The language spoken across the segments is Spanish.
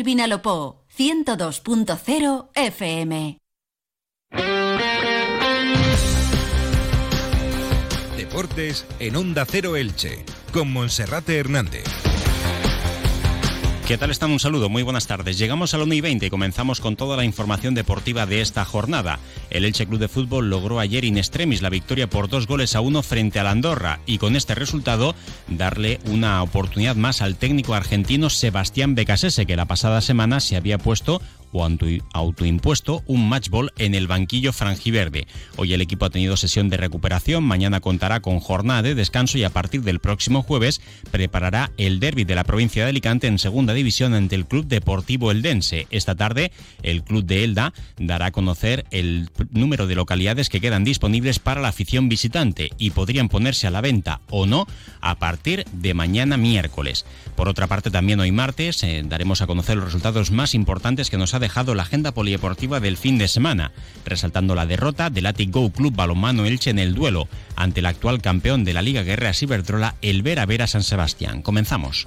El Vinalopó 102.0 FM. Deportes en Onda Cero Elche, con Monserrate Hernández. ¿Qué tal están? Un saludo, muy buenas tardes. Llegamos a la 1 y 20 y comenzamos con toda la información deportiva de esta jornada. El Elche Club de Fútbol logró ayer in extremis la victoria por dos goles a uno frente a Andorra y con este resultado darle una oportunidad más al técnico argentino Sebastián Becasese, que la pasada semana se había puesto o autoimpuesto un matchball en el banquillo frangiverde. Hoy el equipo ha tenido sesión de recuperación, mañana contará con jornada de descanso y a partir del próximo jueves preparará el derby de la provincia de Alicante en segunda división ante el Club Deportivo Eldense. Esta tarde el Club de Elda dará a conocer el número de localidades que quedan disponibles para la afición visitante y podrían ponerse a la venta o no a partir de mañana miércoles. Por otra parte, también hoy martes eh, daremos a conocer los resultados más importantes que nos ha dejado la agenda polideportiva del fin de semana, resaltando la derrota del Atic Go Club Balonmano Elche en el duelo ante el actual campeón de la Liga Guerrera Ciberdrola, el Vera Vera San Sebastián. Comenzamos.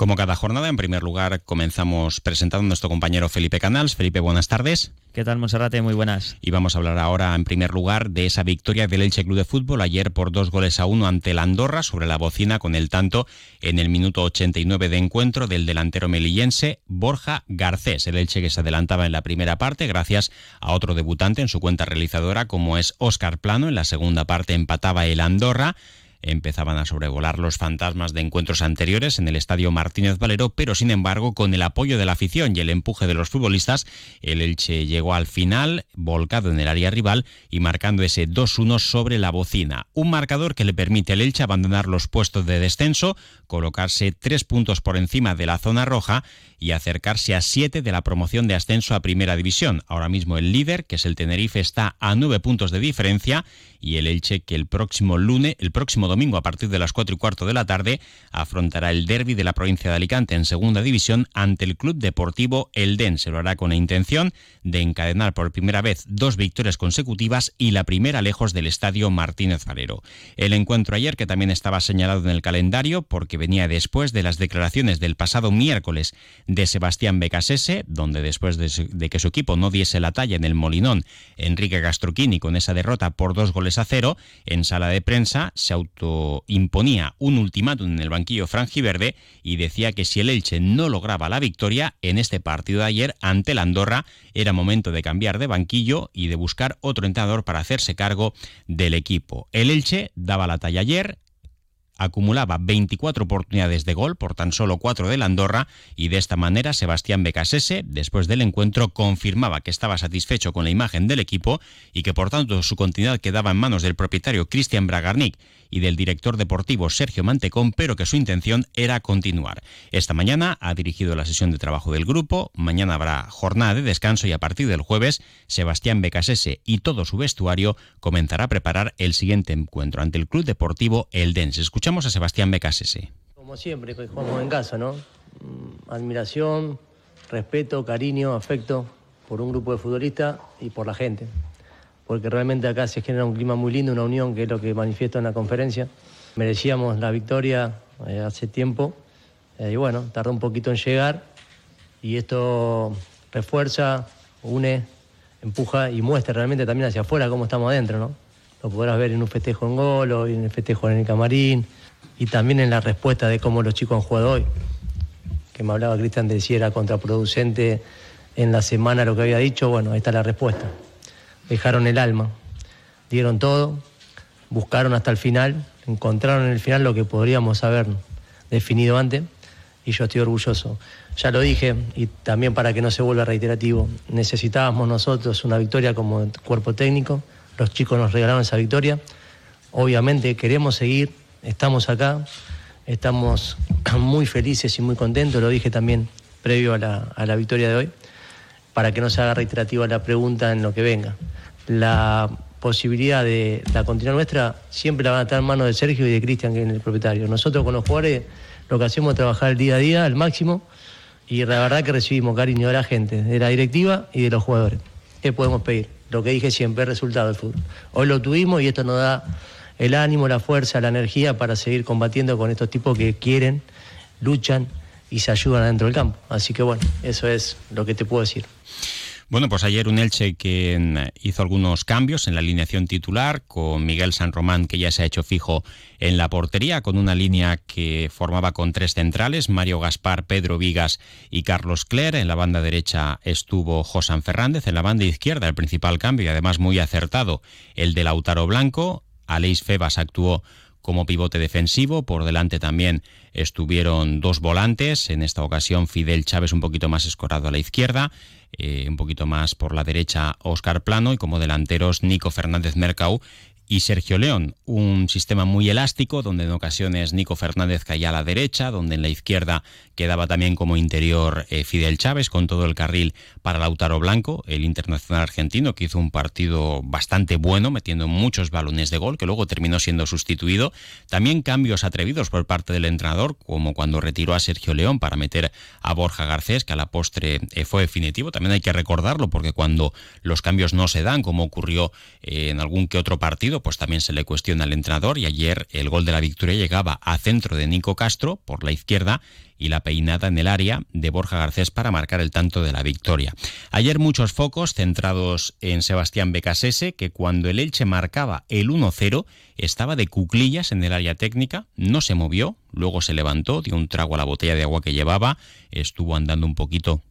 Como cada jornada, en primer lugar, comenzamos presentando a nuestro compañero Felipe Canals. Felipe, buenas tardes. ¿Qué tal, Monserrate? Muy buenas. Y vamos a hablar ahora, en primer lugar, de esa victoria del Elche Club de Fútbol ayer por dos goles a uno ante la Andorra sobre la bocina con el tanto en el minuto 89 de encuentro del delantero melillense Borja Garcés. El Elche que se adelantaba en la primera parte gracias a otro debutante en su cuenta realizadora como es Óscar Plano. En la segunda parte empataba el Andorra empezaban a sobrevolar los fantasmas de encuentros anteriores en el estadio Martínez Valero, pero sin embargo, con el apoyo de la afición y el empuje de los futbolistas, el Elche llegó al final, volcado en el área rival y marcando ese 2-1 sobre la bocina. Un marcador que le permite al Elche abandonar los puestos de descenso, colocarse tres puntos por encima de la zona roja y acercarse a siete de la promoción de ascenso a Primera División. Ahora mismo el líder, que es el Tenerife, está a nueve puntos de diferencia y el Elche que el próximo lunes, el próximo domingo a partir de las cuatro y cuarto de la tarde afrontará el derby de la provincia de Alicante en segunda división ante el Club Deportivo Elden. Se lo hará con la intención de encadenar por primera vez dos victorias consecutivas y la primera lejos del estadio Martínez Valero. El encuentro ayer que también estaba señalado en el calendario porque venía después de las declaraciones del pasado miércoles de Sebastián Becasese, donde después de, que su equipo no diese la talla en el Molinón, Enrique Gastroquini con esa derrota por dos goles a cero, en sala de prensa se autoimponía un ultimátum en el banquillo franjiverde y decía que si el Elche no lograba la victoria en este partido de ayer ante la Andorra, era momento de cambiar de banquillo y de buscar otro entrenador para hacerse cargo del equipo. El Elche daba la talla ayer, acumulaba 24 oportunidades de gol por tan solo 4 de la Andorra y de esta manera Sebastián Becasese, después del encuentro, confirmaba que estaba satisfecho con la imagen del equipo y que por tanto su continuidad quedaba en manos del propietario Cristian Bragarnik y del director deportivo Sergio Mantecón, pero que su intención era continuar. Esta mañana ha dirigido la sesión de trabajo del grupo, mañana habrá jornada de descanso y a partir del jueves Sebastián Becasese y todo su vestuario comenzará a preparar el siguiente encuentro ante el Club Deportivo Eldense. Escuchamos a Sebastián Becasese. Como siempre, jugamos en casa, ¿no? Mm, admiración, respeto, cariño, afecto por un grupo de futbolistas y por la gente porque realmente acá se genera un clima muy lindo, una unión, que es lo que manifiesto en la conferencia. Merecíamos la victoria eh, hace tiempo eh, y bueno, tardó un poquito en llegar y esto refuerza, une, empuja y muestra realmente también hacia afuera cómo estamos adentro, ¿no? Lo podrás ver en un festejo en Golo, en el festejo en el camarín y también en la respuesta de cómo los chicos han jugado hoy. Que me hablaba Cristian de si era contraproducente en la semana lo que había dicho, bueno, ahí está la respuesta dejaron el alma, dieron todo, buscaron hasta el final, encontraron en el final lo que podríamos haber definido antes y yo estoy orgulloso. Ya lo dije y también para que no se vuelva reiterativo, necesitábamos nosotros una victoria como cuerpo técnico, los chicos nos regalaron esa victoria, obviamente queremos seguir, estamos acá, estamos muy felices y muy contentos, lo dije también previo a la, victoria de hoy, para que no se haga reiterativa la pregunta en lo que venga. La posibilidad de la continuidad nuestra siempre la van a estar en manos de Sergio y de Cristian, que es el propietario. Nosotros con los jugadores lo que hacemos es trabajar el día a día al máximo y la verdad que recibimos cariño de la gente, de la directiva y de los jugadores. ¿Qué podemos pedir? Lo que dije siempre, el resultado del fútbol. Hoy lo tuvimos y esto nos da el ánimo, la fuerza, la energía para seguir combatiendo con estos tipos que quieren, luchan y se ayudan adentro del campo. Así que bueno, eso es lo que te puedo decir. Bueno, pues ayer un Elche que hizo algunos cambios en la alineación titular, con Miguel San Román que ya se ha hecho fijo en la portería, con una línea que formaba con tres centrales, Mario Gaspar, Pedro Vigas y Carlos Cler. En la banda derecha estuvo Josan Fernández, en la banda izquierda el principal cambio y además muy acertado, el de Lautaro Blanco. Aleix Febas actuó como pivote defensivo. Por delante también estuvieron dos volantes. En esta ocasión Fidel Chávez un poquito más escorado a la izquierda, eh, un poquito más por la derecha Oscar Plano y como delanteros Nico Fernández Mercau y Sergio León, un sistema muy elástico donde en ocasiones Nico Fernández caía a la derecha, donde en la izquierda quedaba también como interior eh, Fidel Chávez con todo el carril para Lautaro Blanco, el internacional argentino que hizo un partido bastante bueno metiendo muchos balones de gol que luego terminó siendo sustituido. También cambios atrevidos por parte del entrenador como cuando retiró a Sergio León para meter a Borja Garcés que a la postre eh, fue definitivo. También hay que recordarlo porque cuando los cambios no se dan como ocurrió eh, en algún que otro partido pues también se le cuestiona al entrenador y ayer el gol de la victoria llegaba a centro de Nico Castro por la izquierda y la peinada en el área de Borja Garcés para marcar el tanto de la victoria. Ayer muchos focos centrados en Sebastián Becasese, que cuando el Elche marcaba el 1-0 estaba de cuclillas en el área técnica, no se movió, luego se levantó, dio un trago a la botella de agua que llevaba, estuvo andando un poquito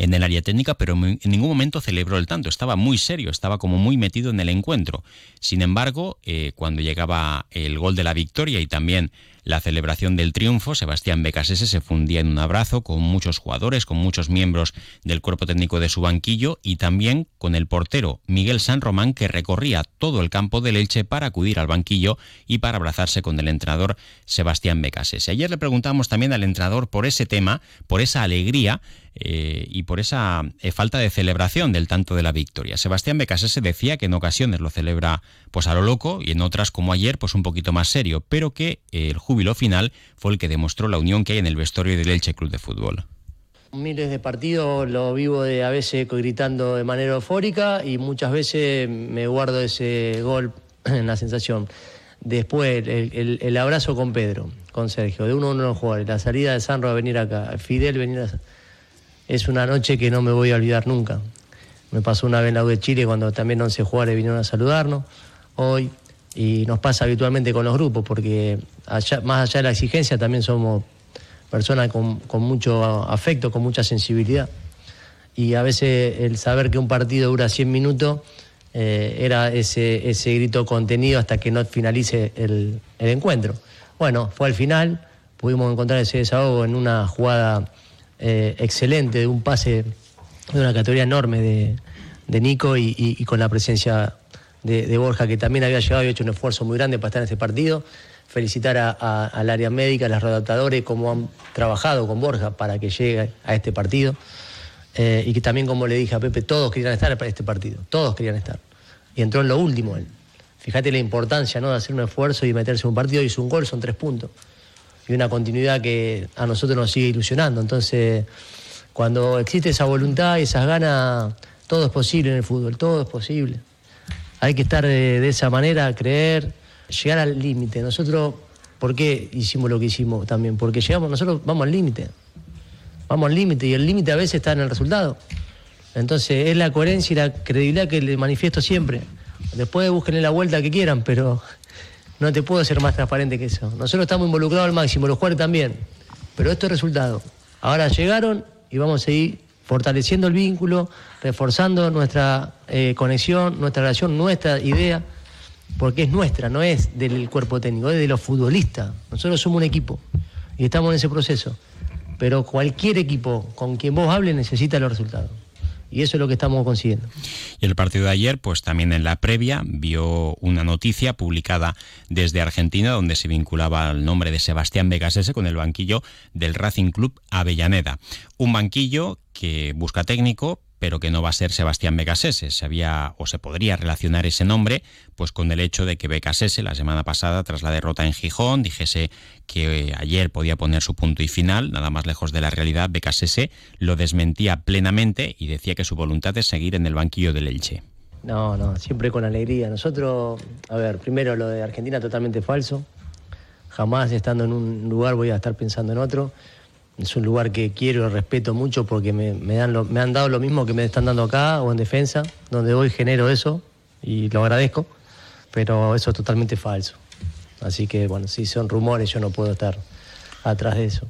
en el área técnica, pero en ningún momento celebró el tanto. Estaba muy serio, estaba como muy metido en el encuentro. Sin embargo, eh, cuando llegaba el gol de la victoria y también la celebración del triunfo, Sebastián Becasese se fundía en un abrazo con muchos jugadores, con muchos miembros del cuerpo técnico de su banquillo y también con el portero Miguel San Román que recorría todo el campo de Leche para acudir al banquillo y para abrazarse con el entrenador Sebastián Becasese. Ayer le preguntamos también al entrenador por ese tema, por esa alegría eh, y por esa eh, falta de celebración del tanto de la victoria. Sebastián Becasese decía que en ocasiones lo celebra pues a lo loco y en otras como ayer pues un poquito más serio, pero que el júbilo final fue el que demostró la unión que hay en el vestuario del Elche Club de Fútbol. Miles de partidos lo vivo de, a veces gritando de manera eufórica y muchas veces me guardo ese gol en la sensación. Después el, abrazo con Pedro, con Sergio, de uno a uno los jugadores, la salida de Sanro a venir acá, Fidel venir a... Es una noche que no me voy a olvidar nunca. Me pasó una vez en la U de Chile cuando también 11 jugadores vinieron a saludarnos. Hoy, y nos pasa habitualmente con los grupos, porque más allá de la exigencia también somos personas con, mucho afecto, con mucha sensibilidad. Y a veces el saber que un partido dura 100 minutos eh, era ese, ese grito contenido hasta que no finalice el, encuentro. Bueno, fue al final, pudimos encontrar ese desahogo en una jugada eh, excelente, de un pase de una categoría enorme de, Nico y con la presencia de, Borja, que también había llegado y hecho un esfuerzo muy grande para estar en este partido. Felicitar al área médica, a los redactadores, cómo han trabajado con Borja para que llegue a este partido. Eh, y que también, como le dije a Pepe, todos querían estar para este partido, todos querían estar. Y entró en lo último él. Fíjate la importancia ¿no? de hacer un esfuerzo y meterse en un partido, hizo un gol, son tres puntos. Y una continuidad que a nosotros nos sigue ilusionando. Entonces, cuando existe esa voluntad y esas ganas, todo es posible en el fútbol, todo es posible hay que estar de, esa manera, creer, llegar al límite. Nosotros, ¿por qué hicimos lo que hicimos también? Porque llegamos, nosotros vamos al límite. Vamos al límite y el límite a veces está en el resultado. Entonces es la coherencia y la credibilidad que le manifiesto siempre. Después busquen la vuelta que quieran, pero no te puedo ser más transparente que eso. Nosotros estamos involucrados al máximo, los jugadores también. Pero esto es resultado. Ahora llegaron y vamos a seguir fortaleciendo el vínculo, reforzando nuestra eh, conexión, nuestra relación, nuestra idea, porque es nuestra, no es del cuerpo técnico, es de los futbolistas. Nosotros somos un equipo y estamos en ese proceso. Pero cualquier equipo con quien vos hables necesita los resultados. Y eso es lo que estamos consiguiendo. Y el partido de ayer, pues también en la previa, vio una noticia publicada desde Argentina donde se vinculaba el nombre de Sebastián Vegasese con el banquillo del Racing Club Avellaneda. Un banquillo que busca técnico, pero que no va a ser Sebastián Becasese. Se había o se podría relacionar ese nombre pues con el hecho de que Becasese la semana pasada tras la derrota en Gijón dijese que ayer podía poner su punto y final, nada más lejos de la realidad, Becasese lo desmentía plenamente y decía que su voluntad es seguir en el banquillo del Elche. No, no, siempre con alegría. Nosotros, a ver, primero lo de Argentina totalmente falso. Jamás estando en un lugar voy a estar pensando en otro. Es un lugar que quiero y respeto mucho porque me, dan me han dado lo mismo que me están dando acá o en defensa, donde hoy genero eso y lo agradezco, pero eso es totalmente falso. Así que, bueno, si son rumores, yo no puedo estar atrás de eso.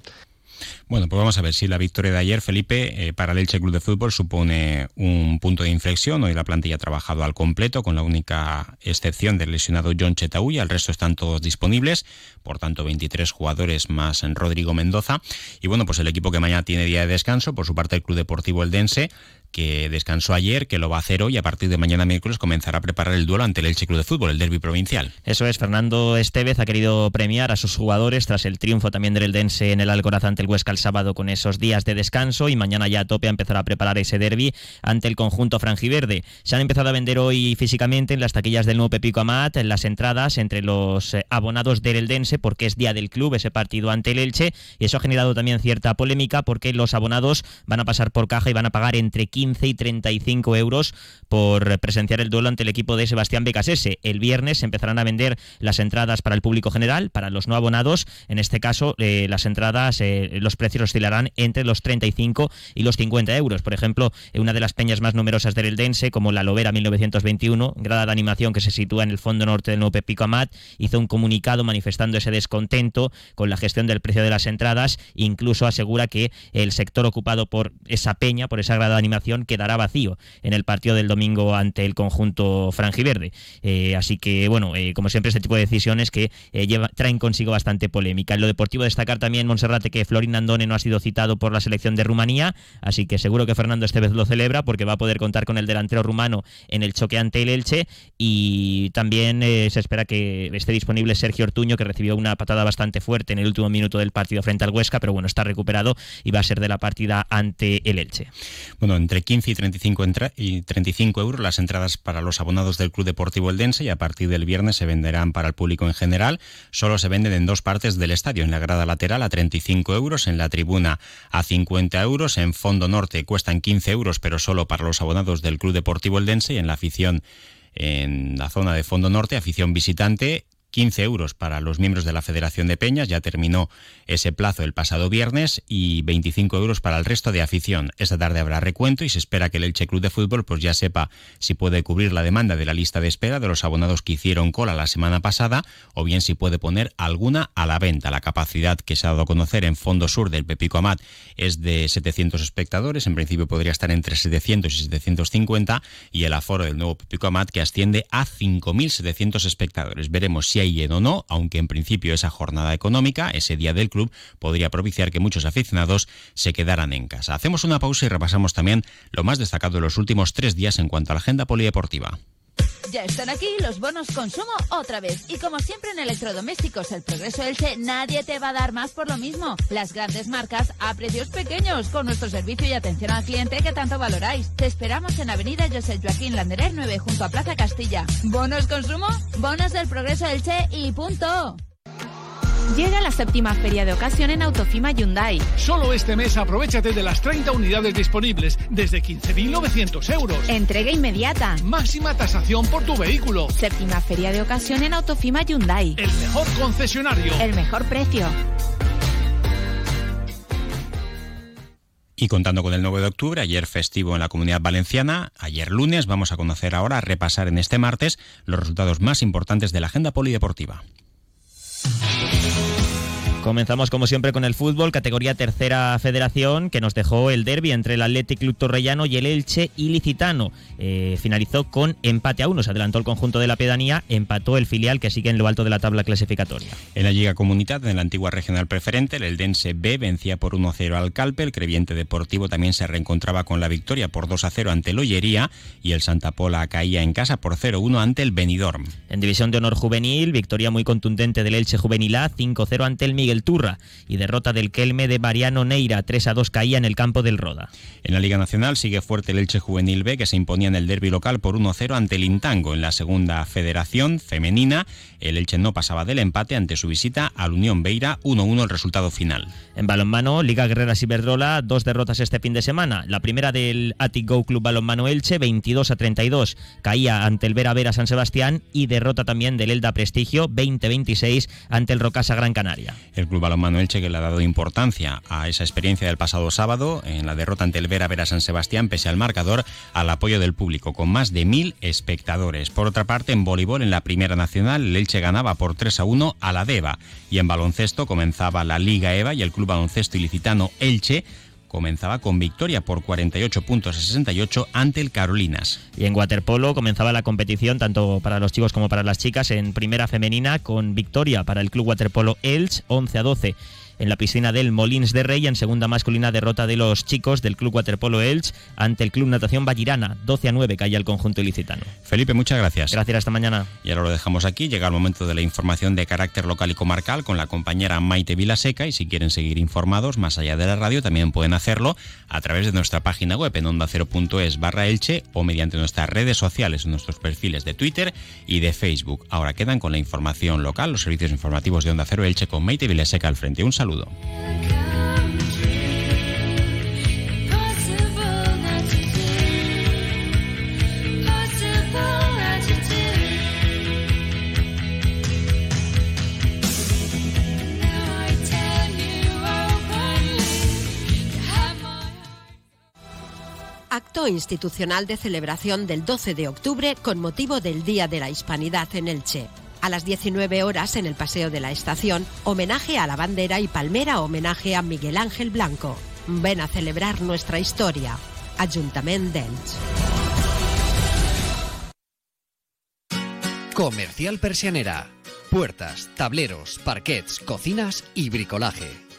Bueno, pues vamos a ver si la victoria de ayer, Felipe, eh, para el Elche Club de Fútbol supone un punto de inflexión. Hoy la plantilla ha trabajado al completo, con la única excepción del lesionado John Chetauya. El resto están todos disponibles, por tanto 23 jugadores más en Rodrigo Mendoza. Y bueno, pues el equipo que mañana tiene día de descanso, por su parte el Club Deportivo Eldense, que descansó ayer, que lo va a hacer hoy a partir de mañana miércoles comenzará a preparar el duelo ante el Elche Club de Fútbol, el derby provincial. Eso es, Fernando Estevez ha querido premiar a sus jugadores tras el triunfo también del Eldense en el Alcoraz ante el Huesca sábado con esos días de descanso y mañana ya a tope a empezar a preparar ese derby ante el conjunto franjiverde. Se han empezado a vender hoy físicamente en las taquillas del nuevo Pepico Amat en las entradas entre los eh, abonados del Eldense porque es día del club ese partido ante el Elche y eso ha generado también cierta polémica porque los abonados van a pasar por caja y van a pagar entre 15 15 y 35 euros por presenciar el duelo ante el equipo de Sebastián Becasese. El viernes se empezarán a vender las entradas para el público general, para los no abonados. En este caso, eh, las entradas, eh, los precios oscilarán entre los 35 y los 50 euros. Por ejemplo, una de las peñas más numerosas del Eldense, como la Lovera 1921, grada de animación que se sitúa en el fondo norte del Nuevo Pepico Amat, hizo un comunicado manifestando ese descontento con la gestión del precio de las entradas. Incluso asegura que el sector ocupado por esa peña, por esa grada de animación, quedará vacío en el partido del domingo ante el conjunto franjiverde. Eh, así que, bueno, eh, como siempre, este tipo de decisiones que eh, traen consigo bastante polémica. En lo deportivo, destacar también, Monserrate, que Florin No ha sido citado por la selección de Rumanía, así que seguro que Fernando esta vez lo celebra porque va a poder contar con el delantero rumano en el choque ante el Elche y también se espera que esté disponible Sergio Ortuño, que recibió una patada bastante fuerte en el último minuto del partido frente al Huesca, pero bueno, está recuperado y va a ser de la partida ante el Elche. Bueno, entre 15 y 35, y 35 euros las entradas para los abonados del Club Deportivo Eldense y a partir del viernes se venderán para el público en general. Solo se venden en dos partes del estadio, en la grada lateral a 35 euros, en la tribuna a 50 euros, en fondo norte cuestan 15 euros, pero solo para los abonados del Club Deportivo Eldense. Y en la afición en la zona de fondo norte, afición visitante 15 euros para los miembros de la Federación de Peñas, ya terminó ese plazo el pasado viernes, y 25 euros para el resto de afición. Esta tarde habrá recuento y se espera que el Elche Club de Fútbol pues ya sepa si puede cubrir la demanda de la lista de espera de los abonados que hicieron cola la semana pasada, o bien si puede poner alguna a la venta. La capacidad que se ha dado a conocer en Fondo Sur del Pepico Amat es de 700 espectadores, en principio podría estar entre 700 y 750, y el aforo del nuevo Pepico Amat que asciende a 5.700 espectadores. Veremos si hay o no, aunque en principio esa jornada económica, ese día del club, podría propiciar que muchos aficionados se quedaran en casa. Hacemos una pausa y repasamos también lo más destacado de los últimos tres días en cuanto a la agenda polideportiva. Ya están aquí los bonos consumo otra vez. Y como siempre en electrodomésticos El Progreso Elche, nadie te va a dar más por lo mismo. Las grandes marcas a precios pequeños, con nuestro servicio y atención al cliente que tanto valoráis. Te esperamos en Avenida José Joaquín Landerer 9 junto a Plaza Castilla. ¿Bonos consumo? Bonos del Progreso Elche y punto. Llega la séptima feria de ocasión en Autofima Hyundai. Solo este mes aprovechate de las 30 unidades disponibles desde 15.900 euros. Entrega inmediata. Máxima tasación por tu vehículo. Séptima feria de ocasión en Autofima Hyundai. El mejor concesionario. El mejor precio. Y contando con el 9 de octubre, ayer festivo en la comunidad valenciana, ayer lunes, vamos a conocer ahora, a repasar en este martes, los resultados más importantes de la agenda polideportiva. Comenzamos como siempre con el fútbol, categoría tercera federación, que nos dejó el derby entre el Athletic Club Torrellano y el Elche ilicitano. Eh, finalizó con empate a uno, se adelantó el conjunto de la pedanía, empató el filial que sigue en lo alto de la tabla clasificatoria. En la Liga Comunidad, en la antigua regional preferente, el Eldense B vencía por 1-0 al Calpe, el Creviente Deportivo también se reencontraba con la victoria por 2-0 ante el Ollería y el Santa Pola caía en casa por 0-1 ante el Benidorm. En División de Honor Juvenil, victoria muy contundente del Elche Juvenil A, 5-0 ante el Miguel el Turra y derrota del Kelme de Mariano Neira 3 a 2 caía en el campo del Roda. En la Liga Nacional sigue fuerte el Elche Juvenil B que se imponía en el derby local por 1-0 ante el Intango. En la segunda federación femenina, el Elche no pasaba del empate ante su visita al Unión Beira 1-1 el resultado final. En balonmano, Liga Guerreras Iberdrola, dos derrotas este fin de semana. La primera del Atic Go Club Balonmano Elche 22 a 32 caía ante el Vera Vera San Sebastián y derrota también del Elda Prestigio 20-26 ante el Rocasa Gran Canaria el Club Balonmano Elche que le ha dado importancia a esa experiencia del pasado sábado en la derrota ante el Vera Vera San Sebastián pese al marcador al apoyo del público con más de mil espectadores. Por otra parte, en voleibol en la Primera Nacional el Elche ganaba por 3 a 1 a la Deva y en baloncesto comenzaba la Liga EVA y el Club Baloncesto Ilicitano Elche comenzaba con victoria por 48 puntos a 68 ante el Carolinas. Y en waterpolo comenzaba la competición tanto para los chicos como para las chicas en primera femenina con victoria para el club waterpolo Elche 11 a 12 en la piscina del Molins de Rey. En segunda masculina, derrota de los chicos del Club Waterpolo Elche ante el Club Natación Vallirana. 12 a 9 cae el conjunto ilicitano. Felipe, muchas gracias. Gracias, hasta mañana. Y ahora lo dejamos aquí. Llega el momento de la información de carácter local y comarcal con la compañera Maite Vilaseca. Y si quieren seguir informados más allá de la radio, también pueden hacerlo a través de nuestra página web en onda0.es barra Elche o mediante nuestras redes sociales, nuestros perfiles de Twitter y de Facebook. Ahora quedan con la información local, los servicios informativos de Onda Cero Elche con Maite Vilaseca al frente. Un saludo. Acto institucional de celebración del 12 de octubre con motivo del Día de la Hispanidad en Elche. A las 19 horas en el Paseo de la Estación, homenaje a la bandera y palmera homenaje a Miguel Ángel Blanco. Ven a celebrar nuestra historia. Ayuntamiento. Comercial Persianera. Puertas, tableros, parquets, cocinas y bricolaje